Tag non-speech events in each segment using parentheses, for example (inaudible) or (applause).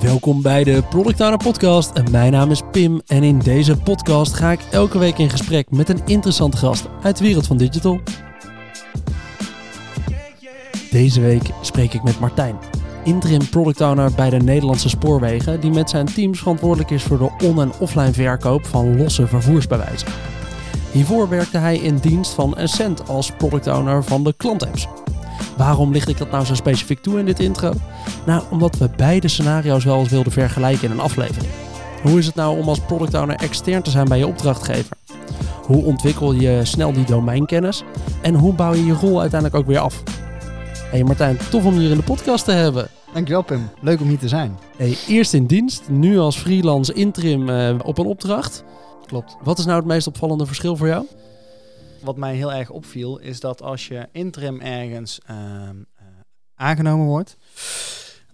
Welkom bij de Product Owner Podcast. Mijn naam is Pim en in deze podcast ga ik elke week in gesprek met een interessante gast uit de wereld van digital. Deze week spreek ik met Martijn, interim product owner bij de Nederlandse Spoorwegen, die met zijn teams verantwoordelijk is voor de on- en offline verkoop van losse vervoersbewijzen. Hiervoor werkte hij in dienst van Ascent als product owner van de klantapps. Waarom licht ik dat nou zo specifiek toe in dit intro? Nou, omdat we beide scenario's wel eens wilden vergelijken in een aflevering. Hoe is het nou om als product owner extern te zijn bij je opdrachtgever? Hoe ontwikkel je snel die domeinkennis? En hoe bouw je je rol uiteindelijk ook weer af? Hey Martijn, tof om je hier in de podcast te hebben. Dankjewel Pim, leuk om hier te zijn. Hey, eerst in dienst, nu als freelance interim uh, op een opdracht. Klopt. Wat is nou het meest opvallende verschil voor jou? Wat mij heel erg opviel is dat als je interim ergens uh, uh, aangenomen wordt,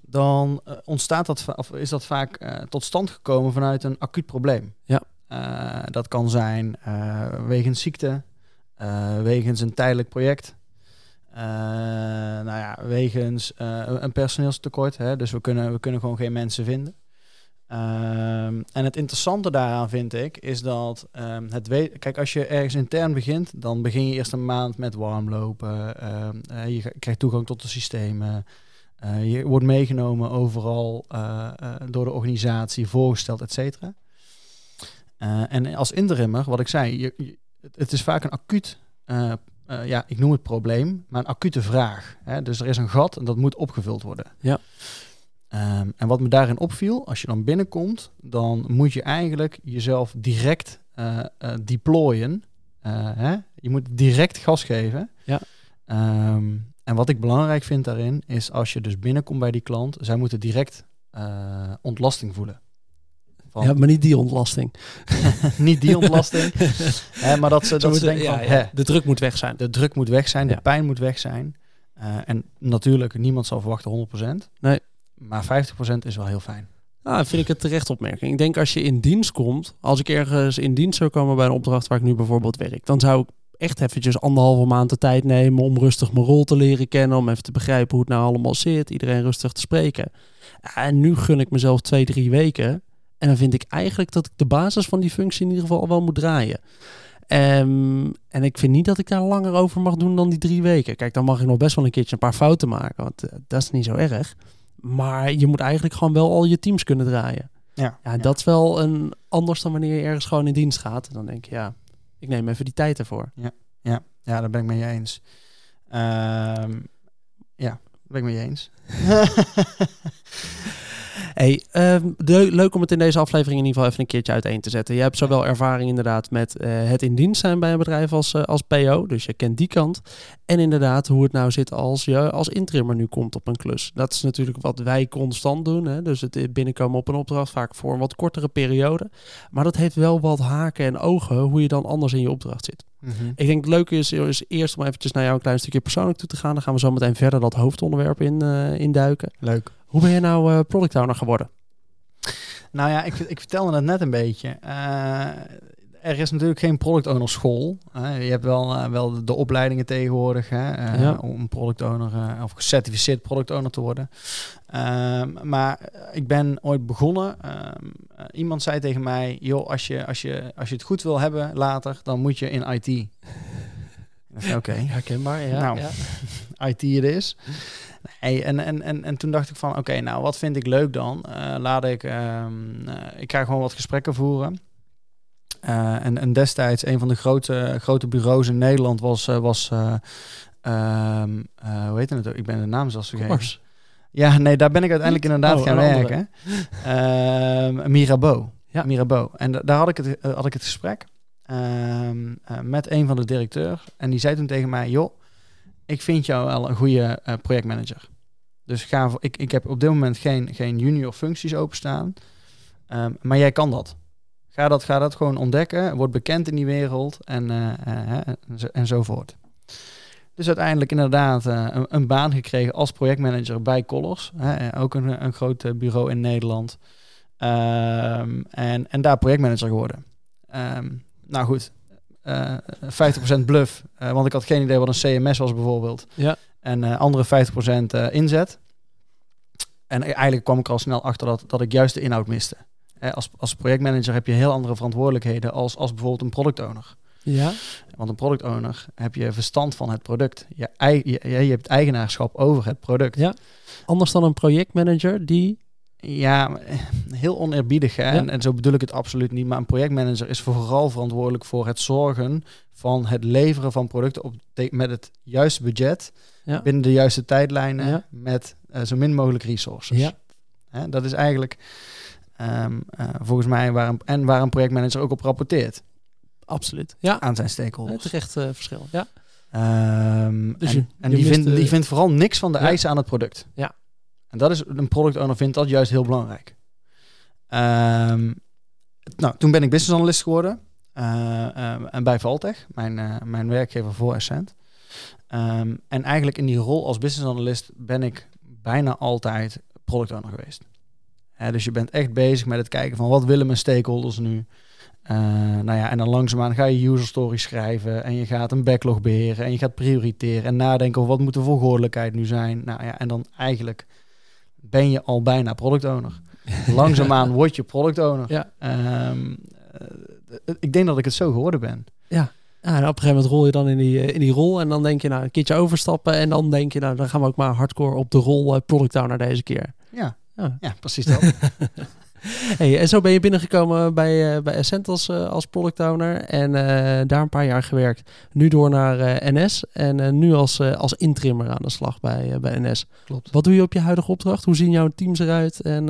dan uh, ontstaat dat, of is dat vaak tot stand gekomen vanuit een acuut probleem. Ja. dat kan zijn wegens ziekte, wegens een tijdelijk project. nou ja, wegens een personeelstekort. Hè, dus we kunnen, we kunnen gewoon geen mensen vinden. Um, en het interessante daaraan vind ik, is dat um, het weet. Kijk, als je ergens intern begint, dan begin je eerst een maand met warmlopen. Um, uh, je krijgt toegang tot de systemen. Uh, je wordt meegenomen overal uh, door de organisatie, voorgesteld, et cetera. en als interimmer, wat ik zei, je, het is vaak een acuut, ja, ik noem het probleem, maar een acute vraag. Hè? Dus er is een gat en dat moet opgevuld worden. Ja. Um, en wat me daarin opviel, als je dan binnenkomt, dan moet je eigenlijk jezelf direct uh, uh, deployen. Uh, hè? Je moet direct gas geven. Ja. Um, en wat ik belangrijk vind daarin, is als je dus binnenkomt bij die klant, zij moeten direct ontlasting voelen. Van, ja, maar niet die ontlasting. (laughs) niet die ontlasting. (laughs) hè, maar dat ze, dat ze denken ja, van, ja. Hè, de druk moet weg zijn. De druk moet weg zijn, Ja. de pijn moet weg zijn. en natuurlijk, niemand zal verwachten 100%. Nee. Maar 50% is wel heel fijn. Nou, vind ik het terecht opmerking. Ik denk als je in dienst komt, als ik ergens in dienst zou komen bij een opdracht waar ik nu bijvoorbeeld werk, dan zou ik echt eventjes anderhalve maand de tijd nemen om rustig mijn rol te leren kennen, om even te begrijpen hoe het nou allemaal zit, iedereen rustig te spreken. En nu gun ik mezelf twee, drie weken. En dan vind ik eigenlijk dat ik de basis van die functie in ieder geval al wel moet draaien. Um, en ik vind niet dat ik daar langer over mag doen dan die drie weken. Kijk, dan mag ik nog best wel een keertje een paar fouten maken, want uh, dat is niet zo erg. Maar je moet eigenlijk gewoon wel al je teams kunnen draaien. Ja, ja, dat is wel een anders dan wanneer je ergens gewoon in dienst gaat. Dan denk je, ja, ik neem even die tijd ervoor. Ja, ja, ja daar ben ik mee eens. Um, ja, daar ben ik mee eens. (laughs) (laughs) (laughs) Hey, de, leuk om het in deze aflevering in ieder geval even een keertje uiteen te zetten. Je hebt zowel ervaring inderdaad met uh, het in dienst zijn bij een bedrijf als, uh, als PO, dus je kent die kant. En inderdaad hoe het nou zit als je als interimmer nu komt op een klus. Dat is natuurlijk wat wij constant doen. Hè? Dus het binnenkomen op een opdracht, vaak voor een wat kortere periode. Maar dat heeft wel wat haken en ogen hoe je dan anders in je opdracht zit. Mm -hmm. Ik denk het leuke is, is eerst om eventjes naar jou een klein stukje persoonlijk toe te gaan. Dan gaan we zo meteen verder dat hoofdonderwerp in, uh, induiken. Leuk. Hoe ben je nou uh, product owner geworden? Nou ja, ik, ik vertelde het net een beetje. Uh, er is natuurlijk geen product owner school. Je hebt wel, uh, wel de, opleidingen tegenwoordig hè, ja. om product owner of gecertificeerd product owner te worden. Ehm, maar ik ben ooit begonnen. Ehm, iemand zei tegen mij: joh, als je, als, je, als je het goed wil hebben later, dan moet je in IT. (laughs) Oké. Okay. Herkenbaar, ja. Nou, ja. (laughs) IT het is. En, en, en, en toen dacht ik van, oké, okay, nou, wat vind ik leuk dan? Uh, laat ik, um, uh, ik ga gewoon wat gesprekken voeren. Uh, en, en destijds, een van de grote, grote bureaus in Nederland was, was um, hoe heet het? Ik ben de naam zelfs vergeten. Ja, nee, daar ben ik uiteindelijk inderdaad Oh, gaan werken. Uh, Mirabeau. Ja. Mirabeau. En da- daar had ik het, had ik het gesprek met een van de directeurs. En die zei toen tegen mij, joh, ik vind jou wel een goede uh, projectmanager. Dus ga, ik, ik heb op dit moment geen, geen junior functies openstaan. Um, maar jij kan dat. Ga, dat. ga dat gewoon ontdekken. Word bekend in die wereld. En, uh, en, zo, en zo voort. Dus uiteindelijk inderdaad een, een, baan gekregen als projectmanager bij Colors. Ook een, een groot bureau in Nederland. Um, en, en daar projectmanager geworden. Um, nou goed, 50% bluff. Uh, want ik had geen idee wat een CMS was bijvoorbeeld. Ja. En andere 50% inzet. En eigenlijk kwam ik al snel achter dat, dat ik juist de inhoud miste. Als, als projectmanager heb je heel andere verantwoordelijkheden als, als bijvoorbeeld een product owner. Ja. Want een product owner heb je verstand van het product. Je, je, je hebt eigenaarschap over het product. Ja. Anders dan een projectmanager die... Ja, eh, heel oneerbiedig. Hè? Ja. En, en zo bedoel ik het absoluut niet. Maar een projectmanager is vooral verantwoordelijk voor het zorgen van het leveren van producten op met het juiste budget, Ja. binnen de juiste tijdlijnen, Ja. met eh, zo min mogelijk resources. Hè, dat is eigenlijk ehm, eh, volgens mij waar een, en waar een projectmanager ook op rapporteert Absoluut. Ja. aan zijn stakeholders. is echt eh, verschil. Ja. Ehm, Dus en je- en je die, vindt, die vindt vooral niks van de eisen aan het product. Ja. En dat is, een product owner vindt dat juist heel belangrijk. Ehm, nou, toen ben ik business analyst geworden. eh, ehm, en bij Valtech, mijn, eh, mijn werkgever voor Essent. Ehm, en eigenlijk in die rol als business analyst ben ik bijna altijd product owner geweest. Dus je bent echt bezig met het kijken van wat willen mijn stakeholders nu. Eh, nou ja, en dan langzaamaan ga je user stories schrijven en je gaat een backlog beheren en je gaat prioriteren en nadenken over wat moet de volgordelijkheid nu zijn. Nou ja, en dan eigenlijk ben je al bijna product owner. (laughs) Langzaamaan word je product owner. Ja. Ehm, eh, ik denk dat ik het zo geworden ben. Ja, en op een gegeven moment rol je dan in die, eh, in die rol en dan denk je nou een keertje overstappen en dan denk je nou dan gaan we ook maar hardcore op de rol eh, product owner deze keer. Ja, Ja. ja precies dat. (laughs) Hey, en zo ben je binnengekomen bij, eh bij Essent als, eh, als product owner en eh, daar een paar jaar gewerkt. Nu door naar NS en nu als, als intrimmer aan de slag bij, bij NS. Klopt. Wat doe je op je huidige opdracht? Hoe zien jouw teams eruit en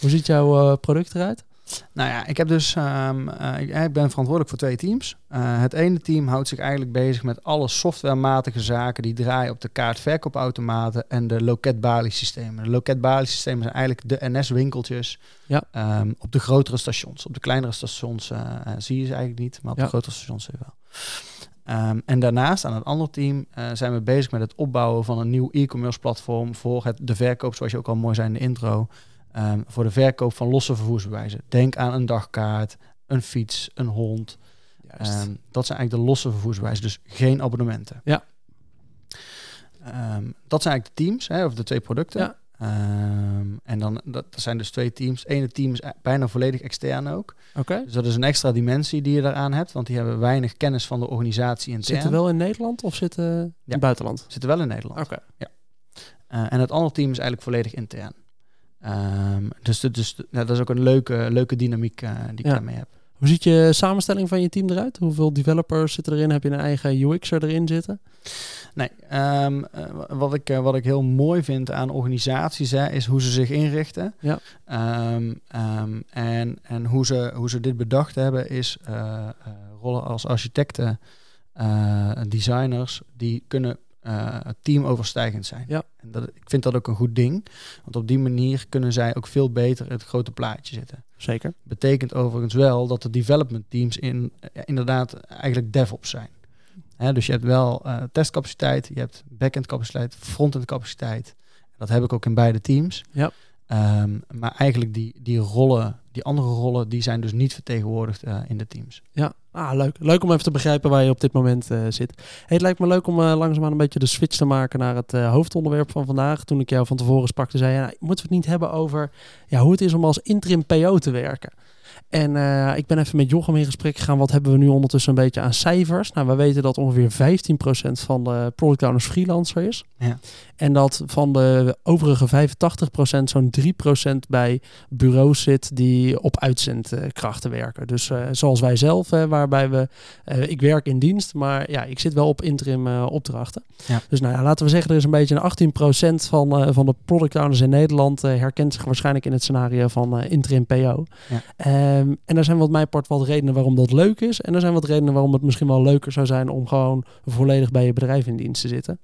hoe ziet jouw product eruit? Nou ja, ik heb dus, ehm, eh, ik, ik ben verantwoordelijk voor twee teams. Eh, het ene team houdt zich eigenlijk bezig met alle softwarematige zaken die draaien op de kaartverkoopautomaten en de loketbaliesystemen. De loketbaliesystemen zijn eigenlijk de NS-winkeltjes Ja. ehm, op de grotere stations. Op de kleinere stations eh, zie je ze eigenlijk niet, maar op Ja. de grotere stations zie je wel. Ehm, en daarnaast aan het andere team zijn we bezig met het opbouwen van een nieuw e-commerce platform voor het, de verkoop, zoals je ook al mooi zei in de intro, ehm, voor de verkoop van losse vervoersbewijzen. Denk aan een dagkaart, een fiets, een hond. Ehm, dat zijn eigenlijk de losse vervoersbewijzen, dus geen abonnementen. Ja. Ehm, dat zijn eigenlijk de teams, hè, of de twee producten. Ja. En dan, dat, zijn dus twee teams. Het ene team is e- bijna volledig extern ook. Oké. Dus dat is een extra dimensie die je daaraan hebt, want die hebben weinig kennis van de organisatie intern. Zitten wel in Nederland of zitten in Ja. het buitenland? Zitten wel in Nederland. Oké. Eh, en het andere team is eigenlijk volledig intern. Ehm, dus dus nou, dat is ook een leuke, leuke dynamiek eh, die ik Ja. daarmee heb. Hoe ziet je samenstelling van je team eruit? Hoeveel developers zitten erin? Heb je een eigen UX'er erin zitten? Nee, ehm, eh, wat, ik, eh, wat ik heel mooi vind aan organisaties hè, is hoe ze zich inrichten. Ja. Ehm, en en hoe, ze, hoe ze dit bedacht hebben is rollen als architecten, designers, die kunnen eh teamoverstijgend zijn. Ja. En dat, ik vind dat ook een goed ding, want op die manier kunnen zij ook veel beter in het grote plaatje zitten. Zeker. Betekent overigens wel dat de development teams in, eh, inderdaad eigenlijk DevOps zijn. Hè, dus je hebt wel eh, testcapaciteit, je hebt backend capaciteit, frontend capaciteit. Dat heb ik ook in beide teams. Ja. Ehm, maar eigenlijk die, die rollen, die andere rollen, die zijn dus niet vertegenwoordigd eh, in de teams. Ja, ah, leuk. Leuk om even te begrijpen waar je op dit moment eh, zit. Hey, het lijkt me leuk om eh, langzaamaan een beetje de switch te maken naar het hoofdonderwerp van vandaag. Toen ik jou van tevoren sprak, zei je, nou, moeten we het niet hebben over ja, hoe het is om als interim PO te werken. En ik ben even met Jochem in gesprek gegaan. Wat hebben we nu ondertussen een beetje aan cijfers? Nou, we weten dat ongeveer 15% van de product owners freelancer is. Ja. En dat van de overige 85% zo'n 3% bij bureaus zit die op uitzendkrachten werken. Dus eh, zoals wij zelf, hè, waarbij we, eh, ik werk in dienst, maar ja, ik zit wel op interim eh, opdrachten. Ja. Dus nou ja, laten we zeggen, er is een beetje een 18% van, van de product owners in Nederland herkent zich waarschijnlijk in het scenario van interim PO. Ja. Ehm, en er zijn wat mij part wat redenen waarom dat leuk is. En er zijn wat redenen waarom het misschien wel leuker zou zijn om gewoon volledig bij je bedrijf in dienst te zitten.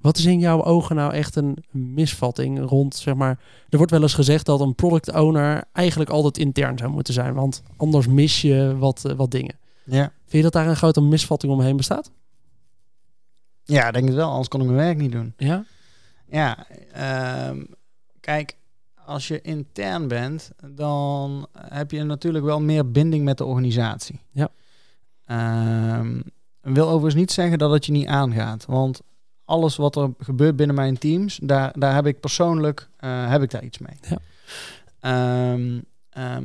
Wat is in jouw ogen nou echt een misvatting rond, zeg maar, er wordt wel eens gezegd dat een product owner eigenlijk altijd intern zou moeten zijn, want anders mis je wat, eh, wat dingen. Ja. Vind je dat daar een grote misvatting omheen bestaat? ja, ik denk het wel, anders kon ik mijn werk niet doen. Ja. Ja, ehm, kijk, als je intern bent, dan heb je natuurlijk wel meer binding met de organisatie. Ja. Ehm, wil overigens niet zeggen dat het je niet aangaat. Want alles wat er gebeurt binnen mijn teams, daar, daar heb ik persoonlijk eh, heb ik daar iets mee. Ja. Ehm, ehm,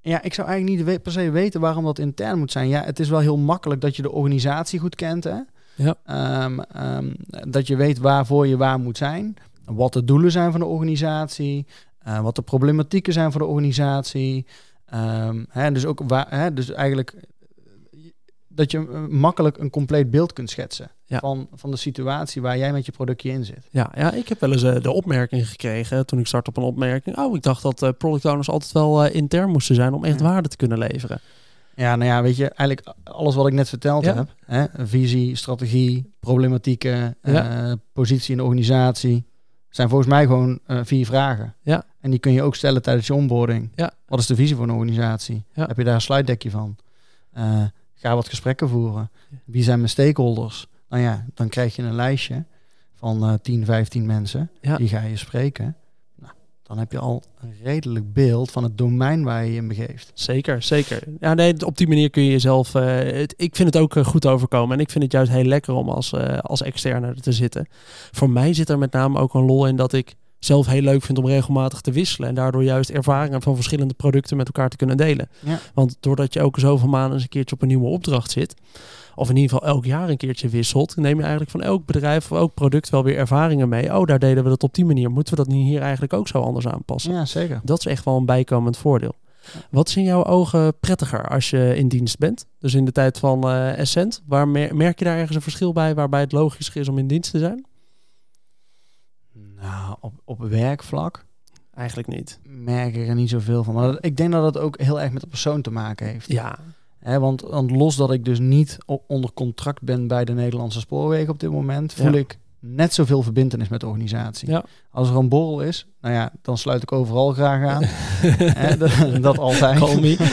ja, ik zou eigenlijk niet per se weten waarom dat intern moet zijn. Ja, het is wel heel makkelijk dat je de organisatie goed kent. Hè? Ja. Ehm, dat je weet waarvoor je waar moet zijn. Wat de doelen zijn van de organisatie. eh, wat de problematieken zijn voor de organisatie. Ehm, hè, dus ook waar, hè, dus eigenlijk dat je eh, makkelijk een compleet beeld kunt schetsen Ja. van, van de situatie waar jij met je productje in zit. Ja, ja, ik heb wel eens eh, de opmerking gekregen toen ik start op een opmerking. Oh, ik dacht dat eh, product owners altijd wel intern moesten zijn om echt Ja. waarde te kunnen leveren. Ja, nou ja, weet je, eigenlijk alles wat ik net verteld Ja. heb. Hè, visie, strategie, problematieken, positie in de organisatie. Zijn volgens mij gewoon vier vragen. Ja. En die kun je ook stellen tijdens je onboarding. Ja. Wat is de visie voor een organisatie? Heb je daar een slide deckje van? Ga wat gesprekken voeren. Wie zijn mijn stakeholders? Nou ja, dan krijg je een lijstje van eh 10, 15 mensen. Ja. Die ga je spreken. Nou, dan heb je al een redelijk beeld van het domein waar je je in begeeft. Zeker, zeker. Ja, nee, op die manier kun je jezelf. eh, het, ik vind het ook eh, goed overkomen. En ik vind het juist heel lekker om als, eh, als externe er te zitten. Voor mij zit er met name ook een lol in dat ik zelf heel leuk vind om regelmatig te wisselen. En daardoor juist ervaringen van verschillende producten met elkaar te kunnen delen. Ja. Want doordat je elke zoveel maanden eens een keertje op een nieuwe opdracht zit. Of in ieder geval elk jaar een keertje wisselt. Neem je eigenlijk van elk bedrijf of elk product wel weer ervaringen mee. Oh, daar deden we dat op die manier. Moeten we dat niet hier eigenlijk ook zo anders aanpassen? Ja, zeker. Dat is echt wel een bijkomend voordeel. Wat is in jouw ogen prettiger als je in dienst bent? Dus in de tijd van eh Essent. Waar mer- merk je daar ergens een verschil bij waarbij het logischer is om in dienst te zijn? Nou, op, op werkvlak Eigenlijk niet. merk ik er niet zoveel van. Maar dat- ik denk dat het ook heel erg met de persoon te maken heeft. Ja, Hè, want, want los dat ik dus niet o- onder contract ben bij de Nederlandse spoorwegen op dit moment, voel Ja. ik net zoveel verbindenis met de organisatie. Ja. Als er een borrel is, nou ja, dan sluit ik overal graag aan. (laughs) Dat, dat altijd. (laughs)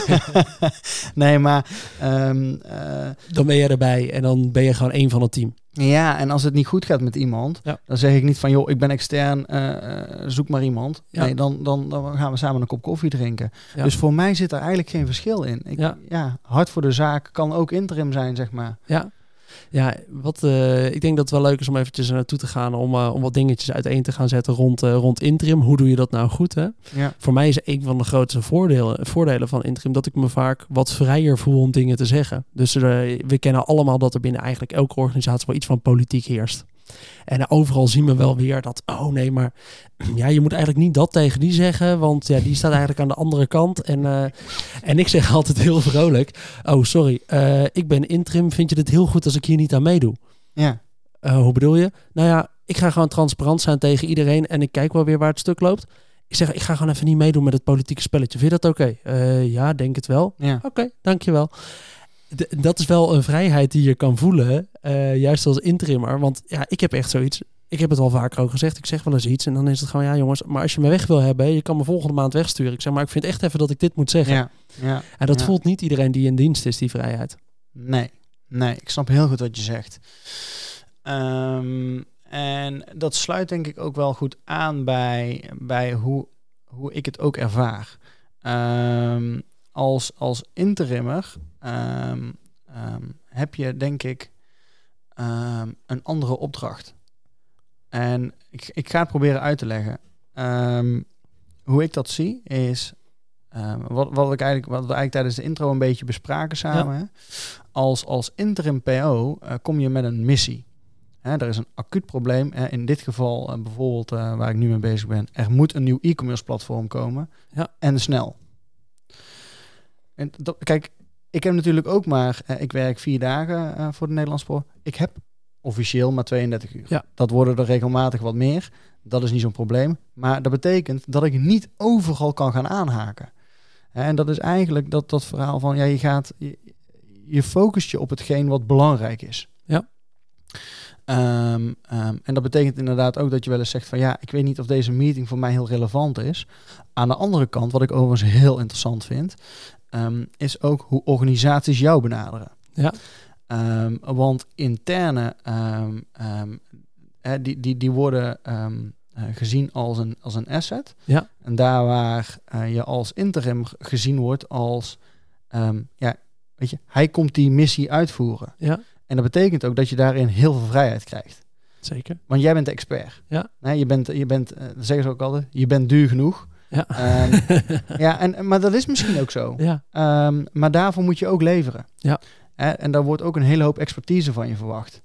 Nee, maar ehm, eh, Dan ben je erbij en dan ben je gewoon één van het team. Ja, en als het niet goed gaat met iemand, Ja. dan zeg ik niet van joh, ik ben extern, eh, eh, zoek maar iemand. Ja. Nee, dan, dan, dan gaan we samen een kop koffie drinken. Ja. Dus voor mij zit er eigenlijk geen verschil in. Ik, Ja. ja. hard voor de zaak kan ook interim zijn, zeg maar. Ja, ja wat, eh, ik denk dat het wel leuk is om eventjes naartoe te gaan om, eh, om wat dingetjes uiteen te gaan zetten rond, eh, rond interim. Hoe doe je dat nou goed? Hè? Ja. Voor mij is een van de grootste voordelen, voordelen van interim dat ik me vaak wat vrijer voel om dingen te zeggen. Dus we kennen allemaal dat er binnen eigenlijk elke organisatie wel iets van politiek heerst. En overal zien we wel weer dat, oh nee, maar (clears throat) ja, je moet eigenlijk niet dat tegen die zeggen, want ja, die staat eigenlijk aan de andere kant. En, eh, en ik zeg (laughs) altijd heel vrolijk, oh sorry, eh, ik ben interim, vind je het heel goed als ik hier niet aan meedoe? Ja. Eh, hoe bedoel je? Nou ja, ik ga gewoon transparant zijn tegen iedereen en ik kijk wel weer waar het stuk loopt. Ik zeg, ik ga gewoon even niet meedoen met het politieke spelletje. Vind je dat oké? Ja, denk het wel. Ja. Oké, dankjewel. D- dat is wel een vrijheid die je kan voelen, eh, juist als interimmer. Want ja, ik heb echt zoiets. Ik heb het al vaker ook gezegd. Ik zeg wel eens iets en dan is het gewoon, ja jongens, maar als je me weg wil hebben, je kan me volgende maand wegsturen. Ik zeg, maar ik vind echt even dat ik dit moet zeggen. Ja. ja. En dat Ja. voelt niet iedereen die in dienst is, die vrijheid. Nee. Nee, ik snap heel goed wat je zegt. Ehm, en dat sluit denk ik ook wel goed aan bij, bij hoe, hoe ik het ook ervaar. Ehm, als, als interimmer ehm, heb je denk ik ehm, een andere opdracht. En ik, ik ga het proberen uit te leggen. Ehm, hoe ik dat zie is, ehm, wat, wat, ik eigenlijk, wat we eigenlijk tijdens de intro een beetje bespraken samen. Als, als interim PO eh, kom je met een missie. Hè, er is een acuut probleem. Hè, in dit geval eh, bijvoorbeeld eh, waar ik nu mee bezig ben. Er moet een nieuw e-commerce platform komen. Ja. En snel. En dat, kijk, ik heb natuurlijk ook maar... eh, ik werk vier dagen eh, voor de Nederlandse Spoor. Ik heb officieel maar 32 uur. Ja. Dat worden er regelmatig wat meer. Dat is niet zo'n probleem. Maar dat betekent dat ik niet overal kan gaan aanhaken. En dat is eigenlijk dat, dat verhaal van... Ja, je gaat... Je, je focust je op hetgeen wat belangrijk is. Ja. Ehm, ehm, en dat betekent inderdaad ook dat je wel eens zegt van ja, ik weet niet of deze meeting voor mij heel relevant is. Aan de andere kant, wat ik overigens heel interessant vind, ehm, is ook hoe organisaties jou benaderen. Ja. Ehm, want interne, ehm, die, die, die worden eh, gezien als een, als een asset. Ja. En daar waar eh, je als interim gezien wordt als, ja, weet je, hij komt die missie uitvoeren. Ja. En dat betekent ook dat je daarin heel veel vrijheid krijgt. Zeker. Want jij bent de expert. Ja. Nee, je bent, je bent eh, dat zeggen ze ook altijd, je bent duur genoeg. Ja. Ehm, (laughs) ja, en, maar dat is misschien ook zo. ja. Ehm, maar daarvoor moet je ook leveren. Ja. Hè, en daar wordt ook een hele hoop expertise van je verwacht.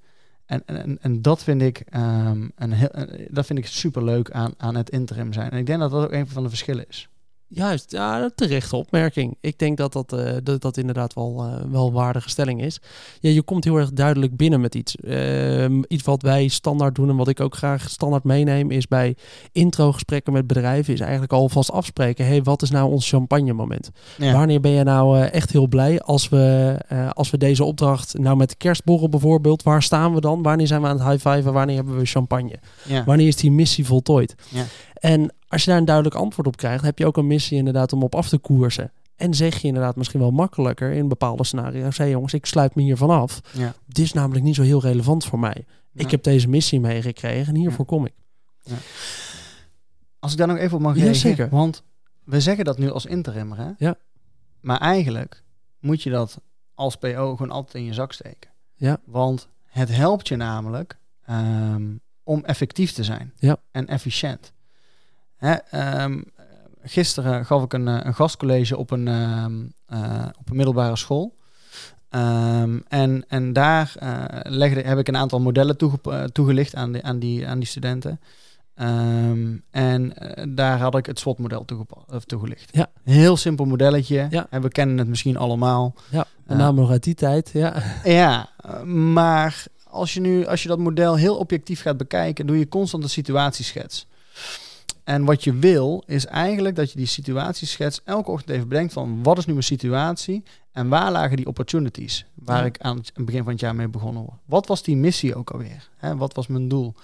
En, en, en dat vind ik, um, een heel, dat vind ik super leuk aan, aan het interim zijn. En ik denk dat dat ook een van de verschillen is. Juist, ja, terechte opmerking. Ik denk dat dat, uh, dat, dat inderdaad wel, uh, wel een waardige stelling is. Ja, je komt heel erg duidelijk binnen met iets. Uh, iets wat wij standaard doen en wat ik ook graag standaard meeneem, is bij introgesprekken met bedrijven, is eigenlijk alvast afspreken. hey, wat is nou ons champagne moment? Ja. Wanneer ben je nou echt heel blij als we, als we deze opdracht, nou met de kerstborrel bijvoorbeeld, waar staan we dan? Wanneer zijn we aan het high-fiven? Wanneer hebben we champagne? Ja. Wanneer is die missie voltooid? Ja. En als je daar een duidelijk antwoord op krijgt, heb je ook een missie inderdaad om op af te koersen. En zeg je inderdaad misschien wel makkelijker in bepaalde scenario's. Hé jongens, ik sluit me hiervan af. Ja. Dit is namelijk niet zo heel relevant voor mij. Ja. Ik heb deze missie meegekregen en hiervoor kom ik. Ja. Als ik daar nog even op mag Ja, reageren. zeker. Want we zeggen dat nu als interimmer, hè? Ja. Maar eigenlijk moet je dat als PO gewoon altijd in je zak steken. Ja. Want het helpt je namelijk ehm, om effectief te zijn. Ja. En efficiënt. Hè, ehm, gisteren gaf ik een, eh, een gastcollege op een, ehm, eh, op een middelbare school. Ehm, en, en daar eh, legde, heb ik een aantal modellen toege- toegelicht aan, die aan, die, aan die studenten. En daar had ik het SWOT-model toegelicht. Ja. Heel simpel modelletje. Ja. En we kennen het misschien allemaal. Ja, met name nog uit die tijd. Ja. (laughs) Ja, maar als je nu, als je dat model heel objectief gaat bekijken, doe je constant een situatieschets. En wat je wil, is eigenlijk dat je die situatieschets elke ochtend even bedenkt van wat is nu mijn situatie en waar lagen die opportunities waar Ja. ik aan het begin van het jaar mee begonnen word. Wat was die missie ook alweer? Hè? Wat was mijn doel?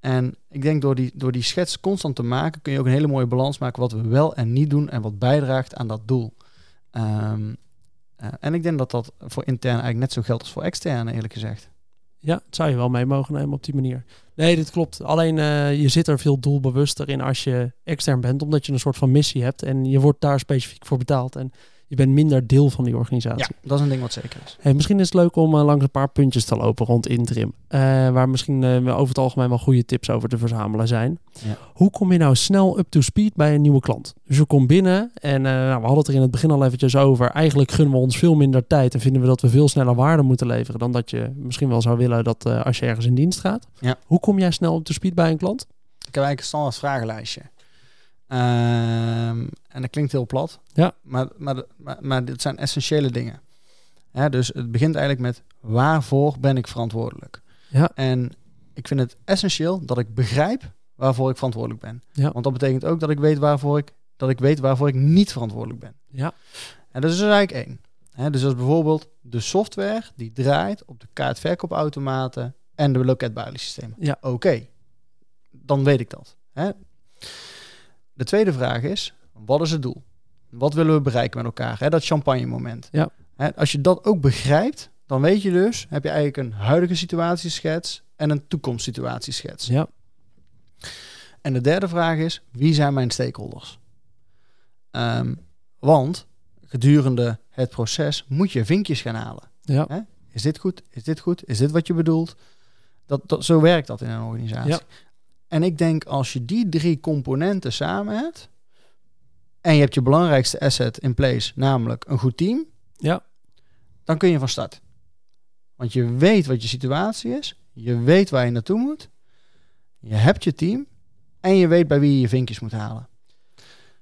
En ik denk door die, door die schets constant te maken kun je ook een hele mooie balans maken wat we wel en niet doen en wat bijdraagt aan dat doel. Ehm, eh, en ik denk dat dat voor intern eigenlijk net zo geldt als voor extern, eerlijk gezegd. Ja, het zou je wel mee mogen nemen op die manier. Nee, dit klopt. Alleen eh, je zit er veel doelbewuster in als je extern bent, omdat je een soort van missie hebt en je wordt daar specifiek voor betaald. En je bent minder deel van die organisatie. dat is een ding wat zeker is. Hey, misschien is het leuk om eh, langs een paar puntjes te lopen rond interim. eh, waar misschien eh, over het algemeen wel goede tips over te verzamelen zijn. Ja. Hoe kom je nou snel up to speed bij een nieuwe klant? Dus je komt binnen en nou, we hadden het er in het begin al eventjes over. Eigenlijk gunnen we ons veel minder tijd en vinden we dat we veel sneller waarde moeten leveren dan dat je misschien wel zou willen dat als je ergens in dienst gaat. Ja. Hoe kom jij snel up to speed bij een klant? Ik heb eigenlijk een standaard vragenlijstje. Ehm, en dat klinkt heel plat. Ja. Maar, maar, maar, maar dit zijn essentiële dingen. Hè, dus het begint eigenlijk met waarvoor ben ik verantwoordelijk? Ja. En ik vind het essentieel dat ik begrijp waarvoor ik verantwoordelijk ben. Ja. Want dat betekent ook dat ik weet waarvoor ik, dat ik weet waarvoor ik niet verantwoordelijk ben. Ja. En dat is dus eigenlijk één. Hè, dus dat is bijvoorbeeld de software die draait op de kaartverkoopautomaten en de loketbaliesystemen. Ja. Oké, dan weet ik dat. Hè. De tweede vraag is, wat is het doel? Wat willen we bereiken met elkaar? Hè, dat champagne moment. Ja. Hè, als je dat ook begrijpt, dan weet je dus, heb je eigenlijk een huidige situatieschets en een toekomstsituatieschets. Ja. En de derde vraag is, wie zijn mijn stakeholders? Ehm, want gedurende het proces moet je vinkjes gaan halen. Ja. Hè? Is dit goed? Is dit goed? Is dit wat je bedoelt? Dat, dat, zo werkt dat in een organisatie. Ja. En ik denk als je die drie componenten samen hebt en je hebt je belangrijkste asset in place, namelijk een goed team, Ja. dan kun je van start. Want je weet wat je situatie is, je weet waar je naartoe moet, je hebt je team en je weet bij wie je je vinkjes moet halen.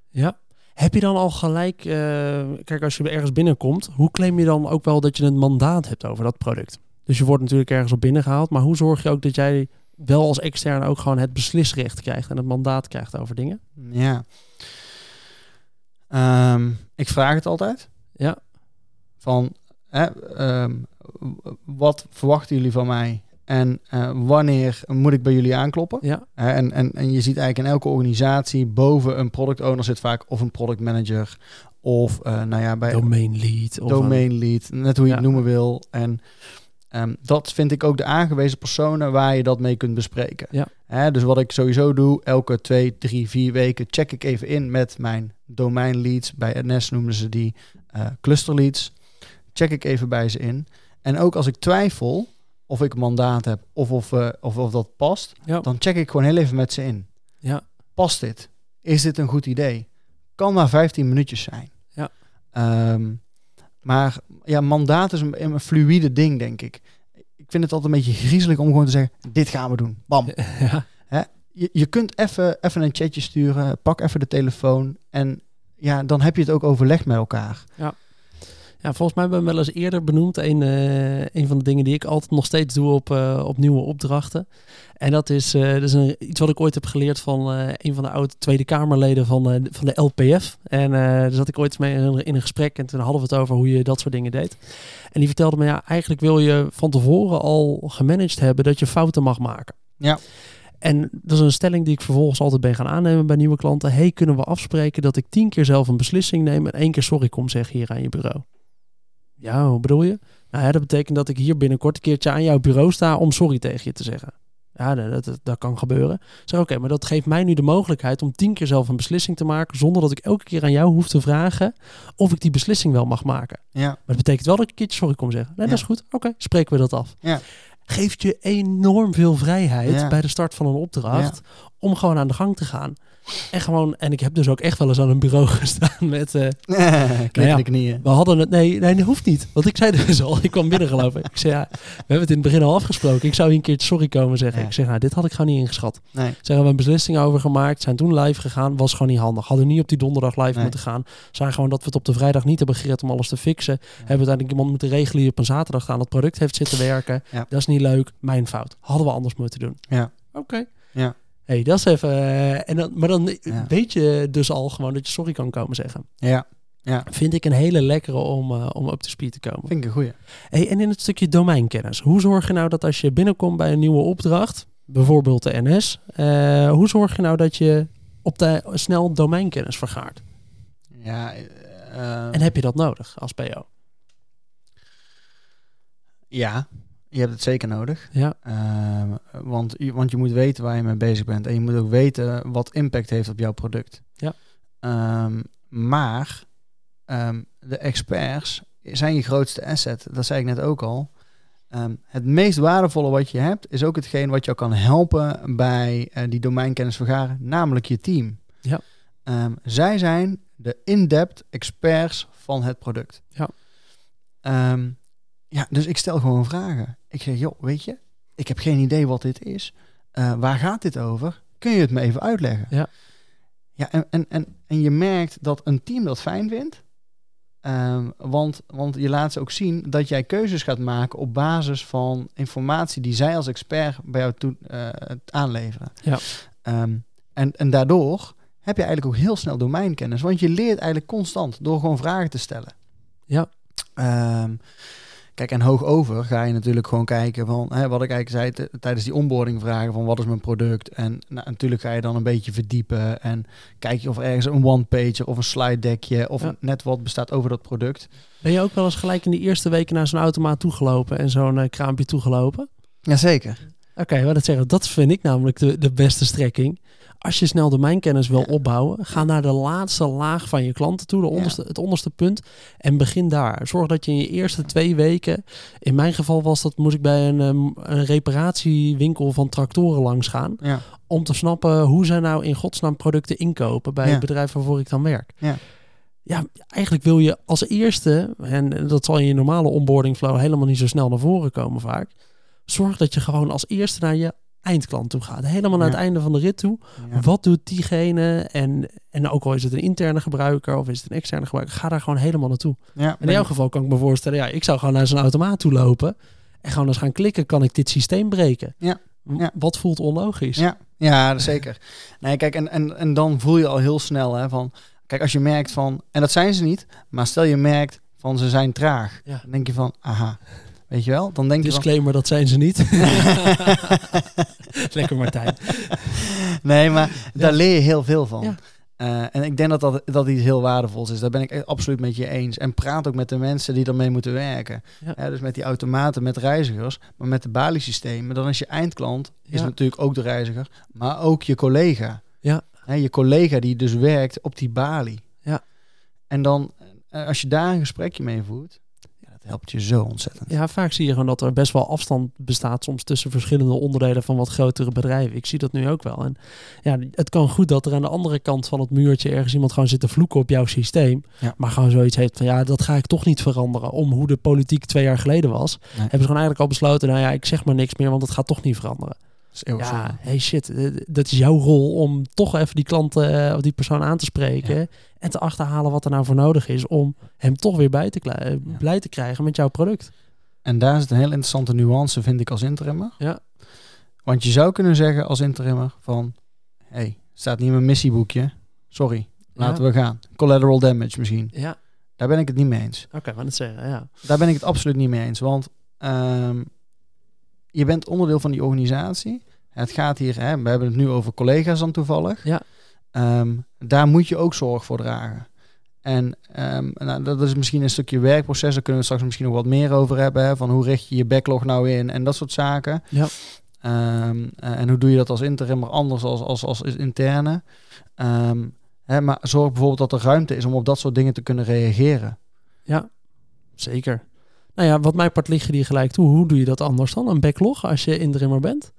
Ja. Heb je dan al gelijk, eh, kijk als je ergens binnenkomt, hoe claim je dan ook wel dat je een mandaat hebt over dat product? Dus je wordt natuurlijk ergens op binnengehaald, maar hoe zorg je ook dat jij wel als externe ook gewoon het beslisrecht krijgt en het mandaat krijgt over dingen? Ja. Ehm, ik vraag het altijd. Ja. Van, hè, ehm, wat verwachten jullie van mij? En eh, wanneer moet ik bij jullie aankloppen? Ja. Hè, en, en, en je ziet eigenlijk in elke organisatie boven een product owner zit vaak of een product manager of eh, nou ja, bij Domain lead. Of domain lead, net hoe je het noemen wil. En ehm, dat vind ik ook de aangewezen personen waar je dat mee kunt bespreken. Ja. Dus wat ik sowieso doe, elke twee, drie, vier weken check ik even in met mijn domain leads. Bij NS noemen ze die eh, cluster leads. Check ik even bij ze in. En ook als ik twijfel of ik een mandaat heb of of, eh, of of dat past, Ja. dan check ik gewoon heel even met ze in. Ja. Past dit? Is dit een goed idee? Kan maar 15 minuutjes zijn. Ja. Ehm, maar ja, mandaat is een, een fluïde ding, denk ik. Ik vind het altijd een beetje griezelig om gewoon te zeggen, dit gaan we doen. Bam. (laughs) ja. Je, je kunt even even een chatje sturen, pak even de telefoon en ja, dan heb je het ook overlegd met elkaar. Ja, volgens mij hebben we hem wel eens eerder benoemd. Een, eh, een van de dingen die ik altijd nog steeds doe op, eh, op nieuwe opdrachten. En dat is, eh, dat is een, iets wat ik ooit heb geleerd van een van de oude Tweede Kamerleden van, van de LPF. En daar zat ik ooit mee in, een- in een gesprek en toen hadden we het over hoe je dat soort dingen deed. En die vertelde me, ja, eigenlijk wil je van tevoren al gemanaged hebben dat je fouten mag maken. Ja. En dat is een stelling die ik vervolgens altijd ben gaan aannemen bij nieuwe klanten. Hey, kunnen we afspreken dat ik tien keer zelf een beslissing neem en één keer sorry kom zeggen hier aan je bureau? Ja, hoe bedoel je? Nou ja, dat betekent dat ik hier binnenkort een keertje aan jouw bureau sta om sorry tegen je te zeggen. Ja, dat, dat, dat kan gebeuren. Ik zeg, oké, maar dat geeft mij nu de mogelijkheid om tien keer zelf een beslissing te maken, zonder dat ik elke keer aan jou hoef te vragen of ik die beslissing wel mag maken. Ja, Maar dat betekent wel dat ik een keertje sorry kom zeggen. Nee, Ja. dat is goed. Oké, spreken we dat af. Ja. Geeft je enorm veel vrijheid Ja. bij de start van een opdracht om gewoon aan de gang te gaan. En gewoon, en ik heb dus ook echt wel eens aan een bureau (laughs) gestaan met. (laughs) Nou ja. de knieën. we hadden het. Nee, nee, dat hoeft niet. Want ik zei dus al, ik kwam binnengelopen. Ik zei ja, we hebben het in het begin al afgesproken. Ik zou hier een keer sorry komen zeggen. Ja. Ik zeg, nou, dit had ik gewoon niet ingeschat. Nee. Ze hebben we een beslissing over gemaakt. Zijn toen live gegaan. Was gewoon niet handig. Hadden niet op die donderdag live Nee. moeten gaan. Zijn gewoon dat we het op de vrijdag niet hebben gered om alles te fixen. Hebben uiteindelijk iemand moeten regelen die op een zaterdag aan het product heeft zitten werken. Ja. Dat is niet leuk. Mijn fout. Hadden we anders moeten doen. Ja. Oké. Ja. Hey, dat is even. eh, en dan, maar dan Ja. weet je dus al gewoon dat je sorry kan komen zeggen. Ja, ja. Vind ik een hele lekkere om, eh, om up to speed te komen. Vind ik een goeie. Hey, en in het stukje domeinkennis. Hoe zorg je nou dat als je binnenkomt bij een nieuwe opdracht, bijvoorbeeld de NS, eh, hoe zorg je nou dat je op de snel domeinkennis vergaart? Ja, En heb je dat nodig als PO? ja, je hebt het zeker nodig. Ja, Ehm, want, je- want je moet weten waar je mee bezig bent. En je moet ook weten wat impact heeft op jouw product. Ja. Ehm, maar ehm, de experts zijn je grootste asset. Dat zei ik net ook al. Het meest waardevolle wat je hebt, is ook hetgeen wat jou kan helpen bij eh, die domeinkennis vergaren, namelijk je team. Ja. Zij zijn de in-depth experts van het product. Ja. Ja, dus ik stel gewoon vragen. Ik zeg, joh, weet je, ik heb geen idee wat dit is. Eh, waar gaat dit over? Kun je het me even uitleggen? Ja. Ja, en, en, en, en je merkt dat een team dat fijn vindt. Ehm, want, want je laat ze ook zien dat jij keuzes gaat maken op basis van informatie die zij als expert bij jou toe, eh, aanleveren. Ja. Ehm, en, en daardoor heb je eigenlijk ook heel snel domeinkennis. Want je leert eigenlijk constant door gewoon vragen te stellen. Ja. Ehm, kijk, en hoog over ga je natuurlijk gewoon kijken van, hè, wat ik eigenlijk zei tijdens die onboarding vragen van wat is mijn product. En nou, natuurlijk ga je dan een beetje verdiepen en kijk je of er ergens een one-pager of een slide deckje of Ja. net wat bestaat over dat product. Ben je ook wel eens gelijk in de eerste weken naar zo'n automaat toegelopen en zo'n eh, kraampje toegelopen? Jazeker. Oké, wat dat zeggen, dat vind ik namelijk de, de beste strekking. Als je snel domeinkennis wil opbouwen, ga naar de laatste laag van je klanten toe, de Ja. onderste, het onderste punt, en begin daar. Zorg dat je in je eerste twee weken, in mijn geval was dat, moest ik bij een, ehm, een reparatiewinkel van tractoren langs gaan, Ja. om te snappen hoe zij nou in godsnaam producten inkopen bij het bedrijf waarvoor ik dan werk. Ja. Ja, eigenlijk wil je als eerste, en dat zal in je normale onboarding flow helemaal niet zo snel naar voren komen vaak, zorg dat je gewoon als eerste naar je eindklant toe gaat. Helemaal naar Ja. het einde van de rit toe. Ja. Wat doet diegene? En, en ook al is het een interne gebruiker of is het een externe gebruiker, ga daar gewoon helemaal naartoe. Ja, In jouw geval kan ik me voorstellen, ja, ik zou gewoon naar zo'n automaat toe lopen en gewoon eens gaan klikken, kan ik dit systeem breken? Ja. Ja. Wat voelt onlogisch? Ja, ja zeker. Nee, kijk, en, en, en dan voel je al heel snel hè, van... Kijk, als je merkt van... En dat zijn ze niet, maar stel je merkt van ze zijn traag. Ja. Dan denk je van, aha. Weet je wel? Dan denk je. Disclaimer, dat zijn ze niet. (laughs) Lekker Martijn. Nee, maar daar Ja. leer je heel veel van. Ja. Eh, en ik denk dat, dat dat iets heel waardevols is. Daar ben ik echt absoluut met je eens. En praat ook met de mensen die ermee moeten werken. Ja. Dus met die automaten, met reizigers. Maar met de baliesystemen, dan is je eindklant is natuurlijk ook de reiziger. Maar ook je collega. Ja. Hè, je collega die dus werkt op die balie. Ja. En dan, eh, als je daar een gesprekje mee voert. Dat helpt je zo ontzettend. Ja, vaak zie je gewoon dat er best wel afstand bestaat soms tussen verschillende onderdelen van wat grotere bedrijven. Ik zie dat nu ook wel. En ja, het kan goed dat er aan de andere kant van het muurtje ergens iemand gewoon zit te vloeken op jouw systeem. Ja. Maar gewoon zoiets heeft van ja, dat ga ik toch niet veranderen. Om hoe de politiek twee jaar geleden was. Hebben ze gewoon eigenlijk al besloten, nou ja, ik zeg maar niks meer, want het gaat toch niet veranderen. Is Ja, zonde. hey shit, eh, dat is jouw rol om toch even die klant eh, of die persoon aan te spreken. Ja. En te achterhalen wat er nou voor nodig is om hem toch weer bij te eh, Ja. blij te krijgen met jouw product. En daar zit een heel interessante nuance, vind ik, als interimmer. Ja. Want je zou kunnen zeggen als interimmer van... hey, staat niet in mijn missieboekje. Sorry, laten we gaan. Collateral damage misschien. Ja, Daar ben ik het niet mee eens. oké, maar dat zeggen, ja. Daar ben ik het absoluut niet mee eens. Want ehm, je bent onderdeel van die organisatie. Het gaat hier, hè, we hebben het nu over collega's dan toevallig. Ja. Ehm, daar moet je ook zorg voor dragen. En ehm, nou, dat is misschien een stukje werkproces. Daar kunnen we straks misschien nog wat meer over hebben. Hè, van hoe richt je je backlog nou in en dat soort zaken. Ja. Ehm, eh, en hoe doe je dat als interimmer anders als, als, als interne. Hè, maar zorg bijvoorbeeld dat er ruimte is om op dat soort dingen te kunnen reageren. Ja, zeker. Nou ja, wat mij part liggen die gelijk toe. Hoe doe je dat anders dan? Een backlog als je interimmer bent?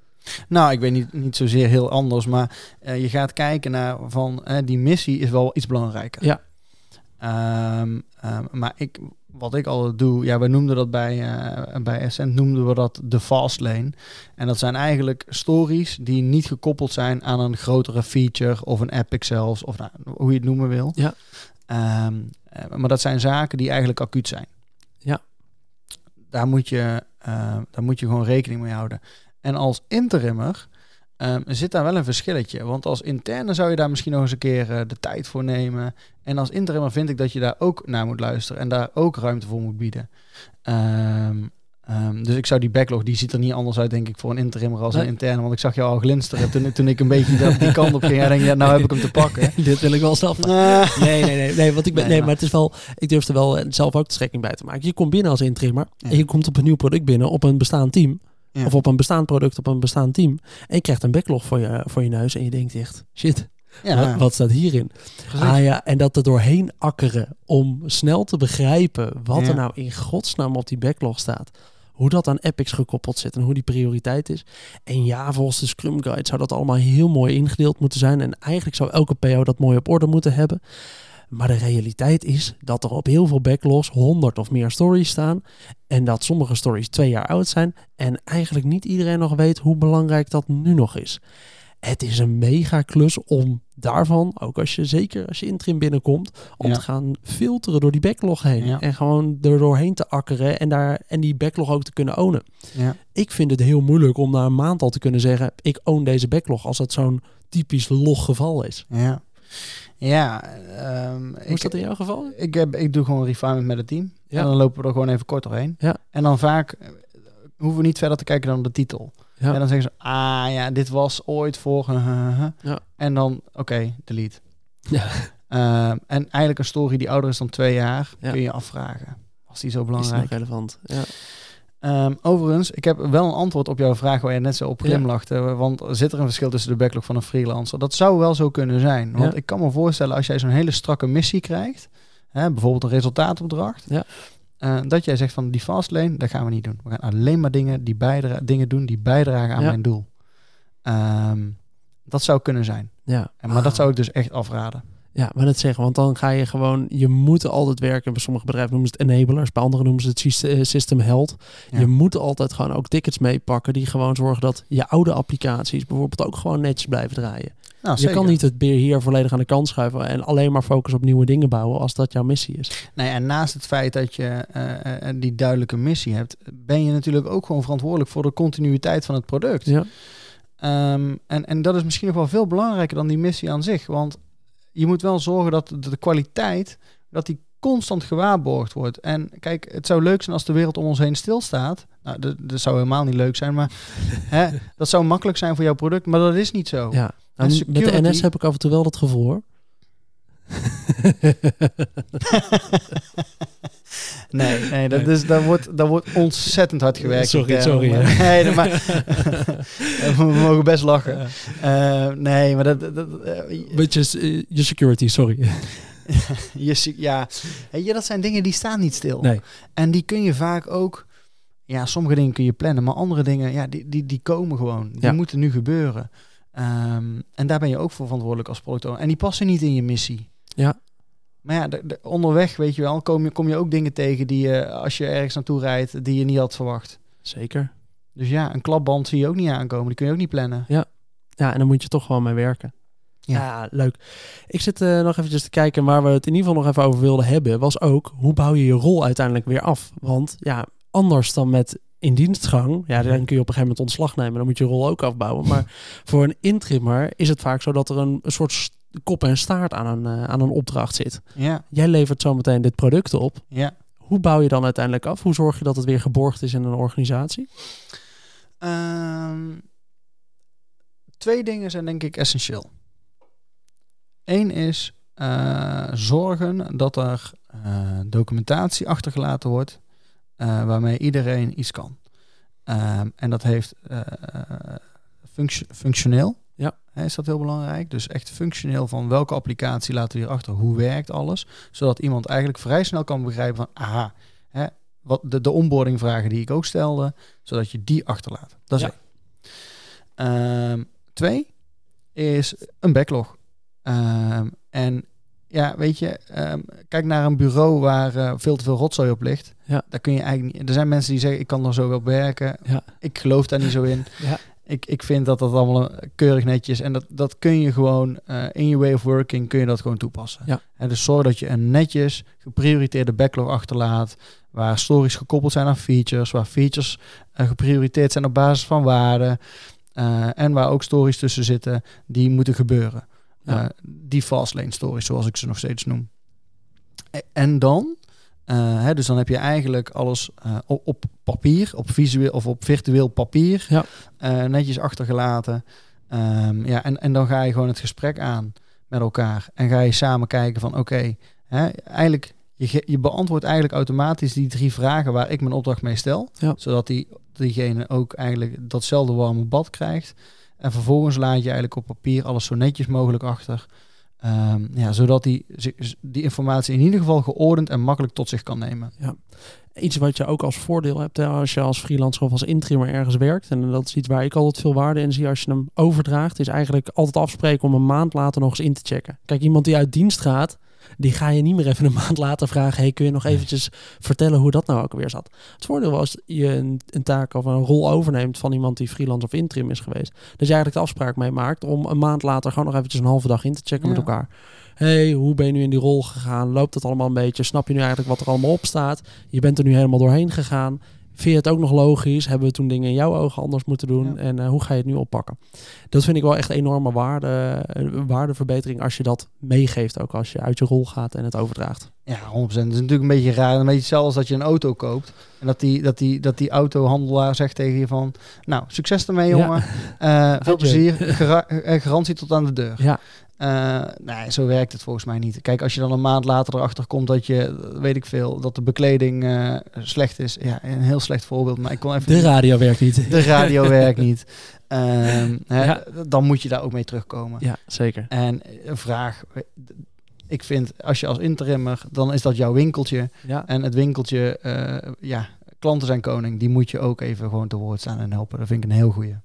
Nou, ik weet niet, niet zozeer heel anders, maar eh, je gaat kijken naar van eh, die missie is wel iets belangrijker. Ja. Ehm, ehm, maar ik, wat ik altijd doe, ja, we noemden dat bij, eh bij Ascent noemden we dat de fast lane. En dat zijn eigenlijk stories die niet gekoppeld zijn aan een grotere feature of een epic zelfs, of nou, hoe je het noemen wil. Ja. Ehm, eh, maar dat zijn zaken die eigenlijk acuut zijn. Daar moet je, eh, daar moet je gewoon rekening mee houden. En als interimmer ehm, zit daar wel een verschilletje. Want als interne zou je daar misschien nog eens een keer eh, de tijd voor nemen. En als interimmer vind ik dat je daar ook naar moet luisteren. En daar ook ruimte voor moet bieden. Ehm, ehm, dus ik zou die backlog, die ziet er niet anders uit denk ik voor een interimmer als Nee. een interne. Want ik zag jou al glinsteren toen, toen ik een beetje die (laughs) kant op ging. Ja, denk ja, nou heb ik hem te pakken. (laughs) Dit wil ik wel zelf. Ah. Nee, nee, nee, nee, want ik ben, Nee, nee, maar- het is wel, ik durf er wel eh, zelf ook de strekking bij te maken. Je komt binnen als interimmer Ja. en je komt op een nieuw product binnen op een bestaand team. Ja. Of op een bestaand product op een bestaand team. En je krijgt een backlog voor je, voor je neus en je denkt echt, shit, Ja, wat, wat staat hierin? precies. Ah ja, en dat er doorheen akkeren om snel te begrijpen wat Ja. er nou in godsnaam op die backlog staat. Hoe dat aan epics gekoppeld zit en hoe die prioriteit is. En ja, volgens de Scrum Guide zou dat allemaal heel mooi ingedeeld moeten zijn. En eigenlijk zou elke PO dat mooi op orde moeten hebben. Maar de realiteit is dat er op heel veel backlogs honderd of meer stories staan. En dat sommige stories twee jaar oud zijn. En eigenlijk niet iedereen nog weet hoe belangrijk dat nu nog is. Het is een mega klus om daarvan, ook als je zeker als je interim binnenkomt, om Ja. te gaan filteren door die backlog heen. Ja. En gewoon er doorheen te akkeren en, daar, en die backlog ook te kunnen ownen. Ja. Ik vind het heel moeilijk om na een maand al te kunnen zeggen, ik own deze backlog als dat zo'n typisch log geval is. Ja, ja ehm, Hoe is ik, dat in jouw geval? ik, heb, ik doe gewoon refinement met het team. Ja. En dan lopen we er gewoon even kort doorheen. Ja. En dan vaak eh, hoeven we niet verder te kijken dan de titel. Ja. En dan zeggen ze, ah ja, dit was ooit voor... Ja. En dan, oké, delete. Ja. (laughs) Ehm, en eigenlijk een story die ouder is dan twee jaar, Ja. kun je afvragen. Was die zo Is belangrijk? nog relevant? Ja. Ehm, overigens, ik heb wel een antwoord op jouw vraag waar je net zo op Ja. glimlachte. Want zit er een verschil tussen de backlog van een freelancer? Dat zou wel zo kunnen zijn. Want Ja. ik kan me voorstellen als jij zo'n hele strakke missie krijgt, hè, bijvoorbeeld een resultaatopdracht, Ja. Eh, dat jij zegt van die fastlane, dat gaan we niet doen. We gaan alleen maar dingen, die bijdra- dingen doen die bijdragen aan Ja. mijn doel. Ehm, dat zou kunnen zijn. Ja. En, maar dat Ah. zou ik dus echt afraden. Ja, maar dat zeggen, want dan ga je gewoon, je moet altijd werken. Bij sommige bedrijven noemen ze het enablers, bij anderen noemen ze het eh, system. Ja. Je moet altijd gewoon ook tickets meepakken die gewoon zorgen dat je oude applicaties bijvoorbeeld ook gewoon netjes blijven draaien. Nou, je zeker. kan niet het beheer hier volledig aan de kant schuiven en alleen maar focussen op nieuwe dingen bouwen als dat jouw missie is. Nee, en naast het feit dat je eh, eh, die duidelijke missie hebt, ben je natuurlijk ook gewoon verantwoordelijk voor de continuïteit van het product. Ja, Ehm, en, en dat is misschien nog wel veel belangrijker dan die missie aan zich. Want je moet wel zorgen dat de kwaliteit, dat die constant gewaarborgd wordt. En kijk, het zou leuk zijn als de wereld om ons heen stilstaat. Nou, dat, dat zou helemaal niet leuk zijn, maar (laughs) hè, dat zou makkelijk zijn voor jouw product, maar dat is niet zo. ja. Nou, En met de NS heb ik af en toe wel dat gevoel hoor. (laughs) Nee, nee, dat, is, dat, wordt, dat wordt ontzettend hard gewerkt. Sorry, sorry, Maar-. (laughs) Nee, maar, we mogen best lachen. Eh, nee, maar dat... dat, eh, Beetje eh, je security, sorry. (laughs) je, ja, Weet je, dat zijn dingen die staan niet stil. Nee. En die kun je vaak ook, ja, sommige dingen kun je plannen, maar andere dingen, ja, die, die, die komen gewoon. Die Ja. moeten nu gebeuren. Ehm, en daar ben je ook voor verantwoordelijk als product owner. En die passen niet in je missie. Ja. Maar ja, de, de- onderweg, weet je wel, kom je, kom je ook dingen tegen die je, als je ergens naartoe rijdt, die je niet had verwacht. Zeker. Dus ja, een klapband zie je ook niet aankomen. Die kun je ook niet plannen. Ja, en dan moet je toch gewoon mee werken. Ja. Ja, leuk. Ik zit eh, nog eventjes te kijken waar we het in ieder geval nog even over wilden hebben. Was ook, hoe bouw je je rol uiteindelijk weer af? Want ja, anders dan met in dienstgang, ja, dan kun je op een gegeven moment ontslag nemen. Dan moet je je rol ook afbouwen. Maar (laughs) voor een intrimmer is het vaak zo dat er een, een soort kop en staart aan een, eh, aan een opdracht zit. Ja, Jij levert zometeen dit product op. ja. Hoe bouw je dan uiteindelijk af? Hoe zorg je dat het weer geborgd is in een organisatie? Ehm, twee dingen zijn denk ik essentieel. Eén is eh, zorgen dat er eh, documentatie achtergelaten wordt eh, waarmee iedereen iets kan. Ehm, en dat heeft funct- functioneel. Ja. Is dat heel belangrijk? Dus echt functioneel van welke applicatie laten we hierachter, hoe werkt alles, zodat iemand eigenlijk vrij snel kan begrijpen van aha, hè, wat de, de onboarding vragen die ik ook stelde, zodat je die achterlaat. Dat is Ja. één. Ehm, twee is een backlog. Ehm, en ja, weet je, ehm, kijk naar een bureau waar eh, veel te veel rotzooi op ligt. Ja. Daar kun je eigenlijk niet. Er zijn mensen die zeggen: ik kan er zo wel werken. Ja. Ik geloof daar niet zo in. (laughs) Ja. Ik, ik vind dat dat allemaal eh, keurig netjes en dat, dat kun je gewoon eh, in je way of working kun je dat gewoon toepassen. Ja. En dus zorg dat je een netjes geprioriteerde backlog achterlaat, waar stories gekoppeld zijn aan features, waar features geprioriteerd zijn op basis van waarden en waar ook stories tussen zitten die moeten gebeuren. Ja. Eh, die fastlane stories, zoals ik ze nog steeds noem. E- En dan, eh, hè, dus dan heb je eigenlijk alles eh, op, op papier, op visueel of op virtueel papier, Ja. netjes achtergelaten. Ehm, ja, en, en dan ga je gewoon het gesprek aan met elkaar en ga je samen kijken van oké, eigenlijk je, je beantwoordt eigenlijk automatisch die drie vragen waar ik mijn opdracht mee stel, Ja. zodat die diegene ook eigenlijk datzelfde warme bad krijgt. En vervolgens laat je eigenlijk op papier alles zo netjes mogelijk achter. Ehm, ja, zodat die, die informatie in ieder geval geordend en makkelijk tot zich kan nemen. Iets wat je ook als voordeel hebt als je als freelancer of als intrimmer ergens werkt. En dat is iets waar ik altijd veel waarde in zie als je hem overdraagt. Is eigenlijk altijd afspreken om een maand later nog eens in te checken. Kijk, iemand die uit dienst gaat, die ga je niet meer even een maand later vragen. Hey, kun je nog eventjes vertellen hoe dat nou ook weer zat? Het voordeel was je een, een taak of een rol overneemt van iemand die freelance of interim is geweest. Dat je eigenlijk de afspraak mee maakt om een maand later gewoon nog eventjes een halve dag in te checken Ja. met elkaar. hey, hoe ben je nu in die rol gegaan? Loopt het allemaal een beetje? Snap je nu eigenlijk wat er allemaal op staat? Je bent er nu helemaal doorheen gegaan. Vind je het ook nog logisch? Hebben we toen dingen in jouw ogen anders moeten doen? Ja. En eh, hoe ga je het nu oppakken? Dat vind ik wel echt een enorme waarde, een waardeverbetering als je dat meegeeft. Ook als je uit je rol gaat en het overdraagt. Ja, 100%. Het is natuurlijk een beetje raar. Een beetje hetzelfde als dat je een auto koopt. En dat die, dat die, dat die autohandelaar zegt tegen je van... Nou, succes ermee Ja. jongen. Eh, veel plezier. Gara- eh, garantie tot aan de deur. Ja, Eh, nee, zo werkt het volgens mij niet. Kijk, als je dan een maand later erachter komt dat je, weet ik veel, dat de bekleding eh, slecht is. Ja, een heel slecht voorbeeld, maar ik kon even... de radio werkt niet. de radio (laughs) werkt niet. Ehm, hè, Ja. Dan moet je daar ook mee terugkomen. Ja, zeker. En een vraag, ik vind als je als interimmer, dan is dat jouw winkeltje. Ja, En het winkeltje, eh, ja, klanten zijn koning. Die moet je ook even gewoon te woord staan en helpen. Dat vind ik een heel goeie.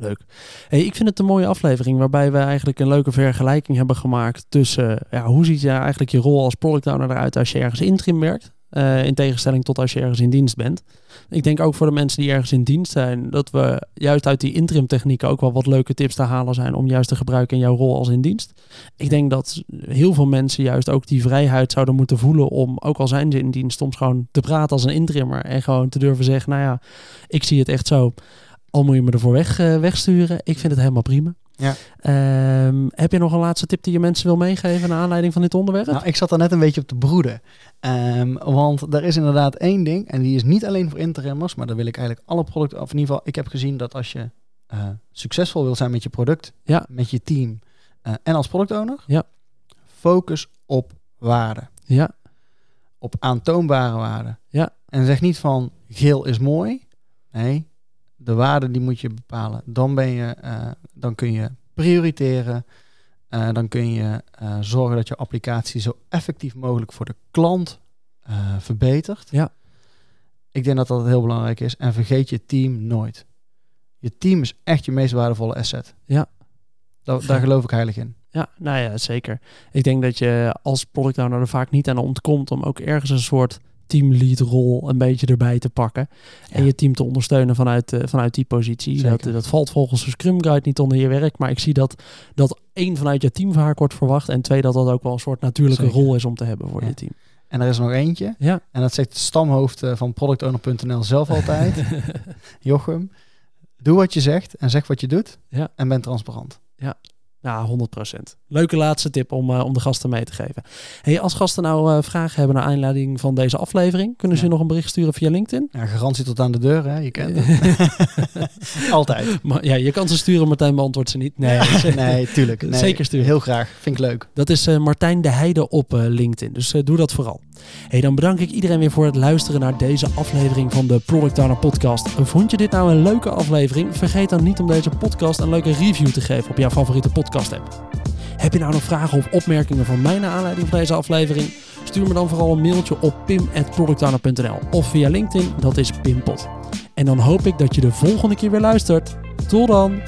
Leuk. Hey, ik vind het een mooie aflevering waarbij we eigenlijk een leuke vergelijking hebben gemaakt tussen ja, hoe ziet je eigenlijk je rol als product owner eruit als je ergens interim werkt. eh, in tegenstelling tot als je ergens in dienst bent. Ik denk ook voor de mensen die ergens in dienst zijn, dat we juist uit die interim technieken ook wel wat leuke tips te halen zijn om juist te gebruiken in jouw rol als in dienst. Ik denk dat heel veel mensen juist ook die vrijheid zouden moeten voelen om, ook al zijn ze in dienst, soms gewoon te praten als een interimmer en gewoon te durven zeggen, nou ja, ik zie het echt zo. Al moet je me ervoor weg, eh, wegsturen. Ik vind het helemaal prima. Ja. Ehm, heb je nog een laatste tip die je mensen wil meegeven naar aanleiding van dit onderwerp? Nou, ik zat daar net een beetje op te broeden. Ehm, want er is inderdaad één ding, en die is niet alleen voor interimmers, maar daar wil ik eigenlijk alle producten, of in ieder geval, ik heb gezien dat als je eh, succesvol wil zijn met je product, Ja. met je team eh, en als product owner, Ja. focus op waarde. Ja, Op aantoonbare waarden. Ja. En zeg niet van geel is mooi. Nee, de waarde die moet je bepalen. Dan, ben je, eh, dan kun je prioriteren. eh, dan kun je eh, zorgen dat je applicatie zo effectief mogelijk voor de klant verbetert. Ja. Ik denk dat dat heel belangrijk is. En vergeet je team nooit. Je team is echt je meest waardevolle asset. Ja. Da- daar geloof ik heilig in. Ja, nou ja, zeker. Ik denk dat je als product owner er vaak niet aan ontkomt om ook ergens een soort teamlead rol een beetje erbij te pakken. En je team te ondersteunen vanuit, eh, vanuit die positie. Dat, Zeker. dat valt volgens de Scrum Guide niet onder je werk. Maar ik zie dat, dat één vanuit je team vaak wordt verwacht. En twee, dat dat ook wel een soort natuurlijke Zeker. rol is om te hebben voor Ja. je team. En er is nog eentje. Ja. En dat zegt het stamhoofd eh, van productowner.nl zelf altijd. (laughs) Jochem, doe wat je zegt en zeg wat je doet. Ja. En ben transparant. Ja, 100%. Leuke laatste tip om, eh, om de gasten mee te geven. Hey, als gasten nou eh, vragen hebben naar aanleiding van deze aflevering, kunnen ze Ja. nog een bericht sturen via LinkedIn? Ja, garantie tot aan de deur, hè? Je kent het. (laughs) Altijd. Maar, ja, je kan ze sturen, Martijn beantwoordt ze niet. Nee, (laughs) nee, tuurlijk. Nee, Zeker sturen. Heel graag. Vind ik leuk. Dat is eh, Martijn de Heide op LinkedIn. Dus doe dat vooral. Hey, dan bedank ik iedereen weer voor het luisteren naar deze aflevering van de Product Podcast. Vond je dit nou een leuke aflevering? Vergeet dan niet om deze podcast een leuke review te geven op jouw favoriete podcast app. Heb je nou nog vragen of opmerkingen voor mij naar aanleiding van deze aflevering? Stuur me dan vooral een mailtje op pim.productowner.nl of via LinkedIn, dat is Pimpot. En dan hoop ik dat je de volgende keer weer luistert. Tot dan!